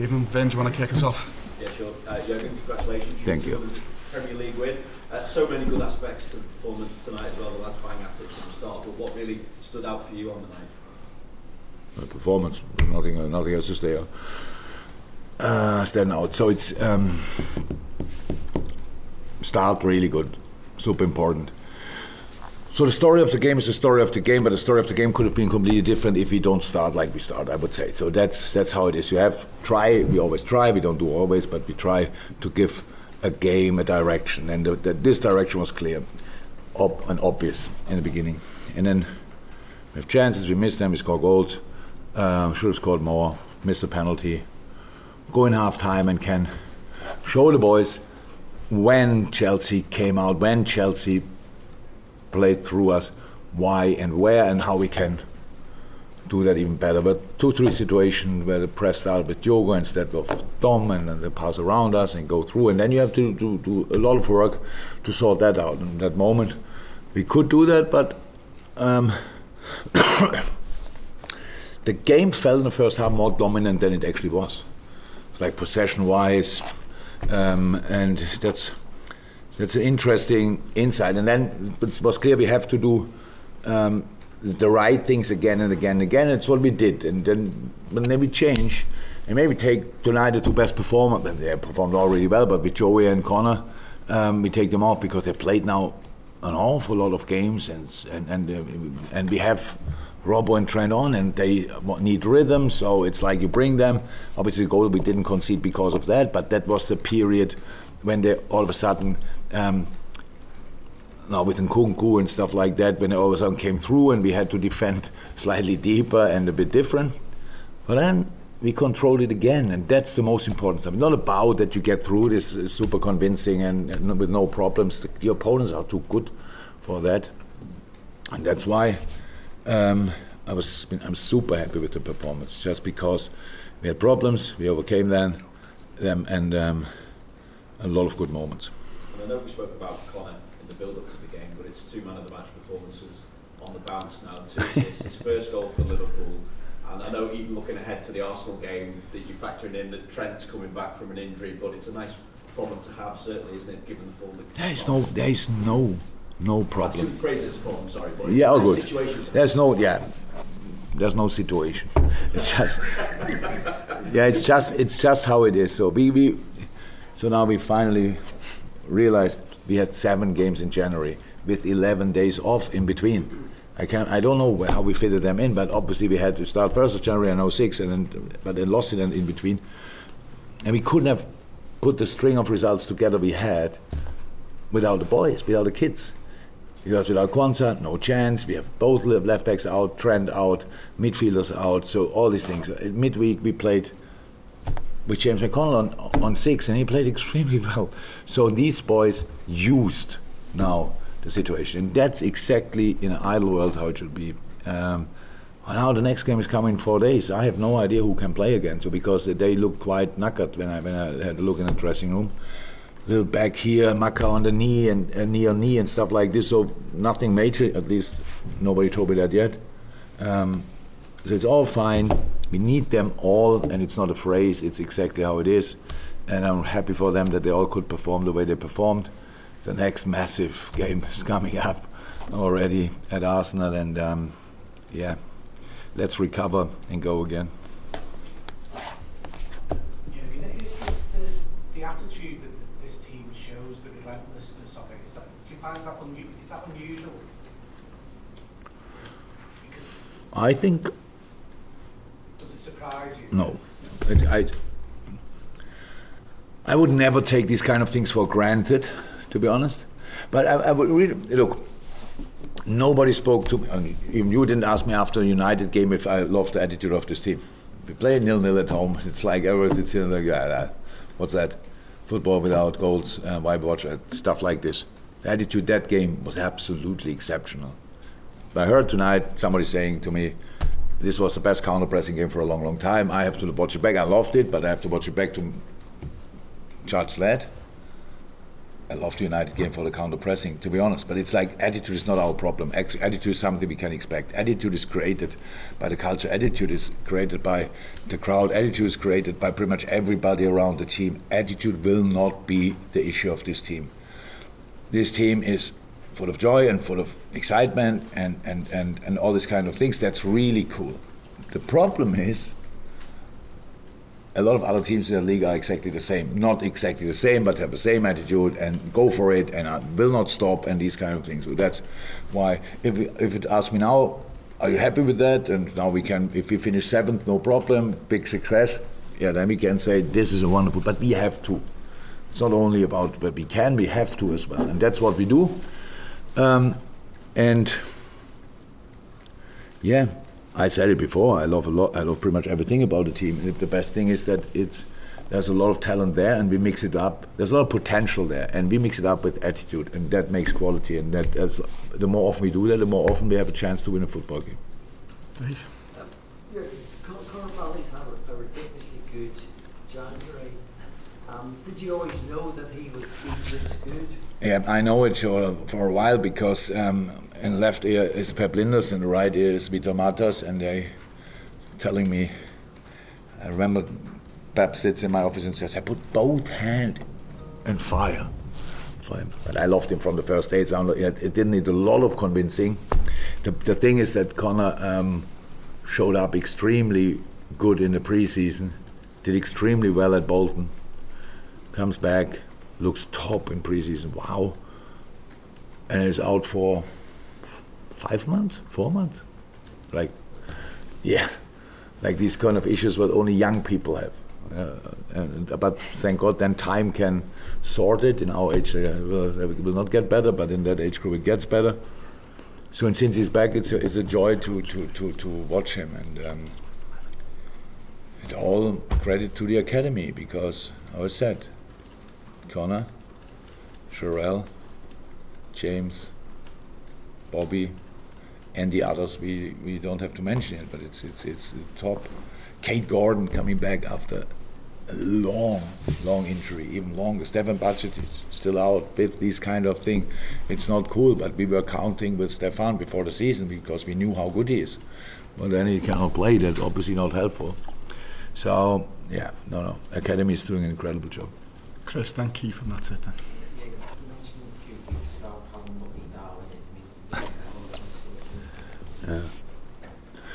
Evening, Vin, do you want to kick us off? Yeah, sure. Uh, Jürgen, congratulations. Thank you. Premier League win. Uh, so many good aspects to the performance tonight as well. The lads bang at it from the start. But what really stood out for you on the night? The performance, nothing, nothing else is there. Uh, stand out. So it's um, start really good, super important. So the story of the game is the story of the game, but the story of the game could have been completely different if we don't start like we start. I would say. So that's that's how it is. You have try. We always try. We don't do always, but we try to give a game a direction, and the, the, this direction was clear, up and obvious in the beginning. And then we have chances. We miss them. We score goals. Uh, should have scored more. Miss a penalty. Go in half time and can show the boys when Chelsea came out, when Chelsea played through us why and where and how we can do that even better. But two, three situations where the press started with Jota instead of Dom and then they pass around us and go through. And then you have to do, do a lot of work to sort that out. In that moment, we could do that, but um, the game felt in the first half more dominant than it actually was. Like possession wise, um, and that's that's an interesting insight. And then it was clear we have to do um, the right things again and again and again. It's what we did. And then, we change and maybe take tonight the two best performers. They performed already well, but with Joey and Conor, um, we take them off because they played now an awful lot of games, and and and, uh, and we have Robbo and Trent on, and they need rhythm. So it's like you bring them. Obviously, the goal we didn't concede because of that, but that was the period when they all of a sudden um, now with Nkunku and stuff like that, when it all of a sudden came through and we had to defend slightly deeper and a bit different. But then we controlled it again, and that's the most important thing. Not about that you get through this super convincing and, and with no problems. The opponents are too good for that, and that's why um, I was I'm super happy with the performance. Just because we had problems, we overcame them, them and um, a lot of good moments. And I know we spoke about Conor in the build-up to the game, but it's two man of the match performances on the bounce now. Two assists, his first goal for Liverpool. And I know even looking ahead to the Arsenal game that you're factoring in that Trent's coming back from an injury, but it's a nice problem to have, certainly, isn't it, given the form that There is no, there is no, no problem. shouldn't phrase it as a problem, sorry, but Yeah, all good. situation There's no, yeah, there's no situation. It's just, yeah, it's just, it's just how it is. So we, we, so now we finally realized we had seven games in January with 11 days off in between. I can I don't know how we fitted them in, but obviously we had to start first of January in 06, and then, but then lost it in, between, and we couldn't have put the string of results together we had without the boys, without the kids. Because without Quansah, no chance. We have both left backs out, Trent out, midfielders out. So all these things. Midweek we played with James McConnell on, on six, and he played extremely well. So these boys used now the situation, and that's exactly in an idle world how it should be. Um, now the next game is coming in four days. I have no idea who can play again. So because they look quite knackered when I when I had a look in the dressing room little back here, Macca on the knee and uh, knee on knee and stuff like this. So nothing major. At least nobody told me that yet. Um, so it's all fine. We need them all, and it's not a phrase. It's exactly how it is. And I'm happy for them that they all could perform the way they performed. The next massive game is coming up already at Arsenal, and um, yeah, let's recover and go again. I mean, it's the, the attitude that this team shows, the relentlessness of it. Is that do you find that unu- is that unusual unusual? I think surprise you? no. I, I would never take these kind of things for granted, to be honest. But I, I would really look. Nobody spoke to me. I mean, even you didn't ask me after a United game if I loved the attitude of this team. We play nil nil at home. It's like everyone sits here and like, ah, ah, what's that? Football without goals. Uh, why watch it? Stuff like this. The attitude that game was absolutely exceptional. But I heard tonight somebody saying to me, this was the best counter pressing game for a long, long time. I have to watch it back. I loved it, but I have to watch it back to judge that. I love the United game for the counter pressing, to be honest. But it's like attitude is not our problem. Attitude is something we can expect. Attitude is created by the culture. Attitude is created by the crowd. Attitude is created by pretty much everybody around the team. Attitude will not be the issue of this team. This team is full of joy and full of excitement and, and, and, and all these kind of things. That's really cool. The problem is a lot of other teams in the league are exactly the same. Not exactly the same, but have the same attitude and go for it and will not stop and these kind of things. So that's why, if, if it asks me now, are you happy with that? And now we can, if we finish seventh, no problem, big success. Yeah, then we can say this is a wonderful, but we have to. It's not only about what we can, we have to as well. And that's what we do. Um, and yeah, I said it before. I love a lot. I love pretty much everything about the team. And the best thing is that it's there's a lot of talent there, and we mix it up. There's a lot of potential there, and we mix it up with attitude, and that makes quality. And that that's, the more often we do that, the more often we have a chance to win a football game. Dave? Your Con- Bradley's had a, a ridiculously good January. Um, did you always know that he would be this good? Yeah, I know it for, a while because um, in left ear is Pep Lijnders and the right ear is Vitor Matos, and they telling me. I remember Pep sits in my office and says, "I put both hand in fire for him." But I loved him from the first day. It it didn't need a lot of convincing. The, the thing is that Conor um, showed up extremely good in the preseason, did extremely well at Bolton, comes back, looks top in preseason. Wow. And is out for five months, four months. Like, yeah, like these kind of issues what only young people have. Uh, and, but thank God, then time can sort it. In our age, uh, will- it will not get better, but in that age group, it gets better. So, and since he's back, it's a, it's a joy to, to, to, to watch him. And um, it's all credit to the academy because, I said, Conor, Jarell, James, Bobby, and the others. We, we don't have to mention it, but it's it's it's the top. Kaide Gordon coming back after a long, long injury, even longer. Stefan Bajcetic is still out with these kind of thing. It's not cool, but we were counting with Stefan before the season because we knew how good he is. But then he cannot play. That's obviously not helpful. So yeah, no, no. Academy is doing an incredible job. Chris, thank. Yeah, you how money Darwin is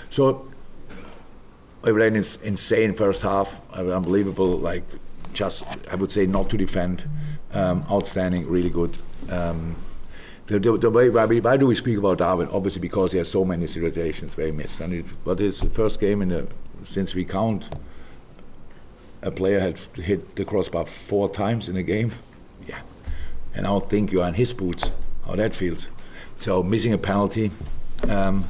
So an ins- insane first half, unbelievable. Like just I would say not to defend, um, outstanding, really good. Um, the, the, the way why, we, why do we speak about Darwin? Obviously because he has so many situations where he missed. And it, but his first game in the since we count, a player had hit the crossbar four times in a game. Yeah, and now think you are in his boots. How that feels. So missing a penalty. Um,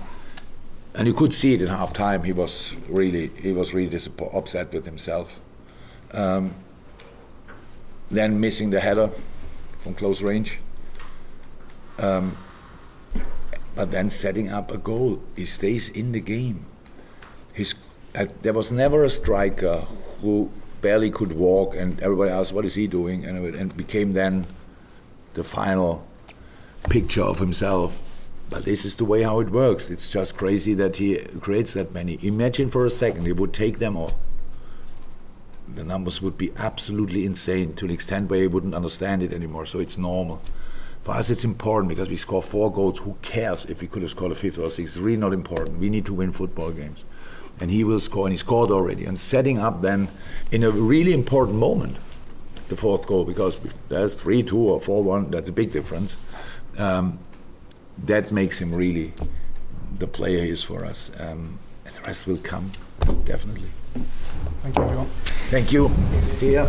and you could see it in half time. He was really, he was really upset with himself. Um, then missing the header from close range. Um, but then setting up a goal, he stays in the game. His, uh, there was never a striker who barely could walk, and everybody asked, "What is he doing?" And it became then the final picture of himself. But this is the way how it works. It's just crazy that he creates that many. Imagine for a second he would take them all. The numbers would be absolutely insane to an extent where he wouldn't understand it anymore. So it's normal. For us, it's important because we score four goals. Who cares if we could have scored a fifth or sixth? It's really not important. We need to win football games. And he will score, and he scored already. And setting up then in a really important moment the fourth goal because there's 3 2 or 4 1, that's a big difference. Um, that makes him really the player he is for us. Um, and the rest will come, definitely. Thank you, everyone. Thank you. See ya.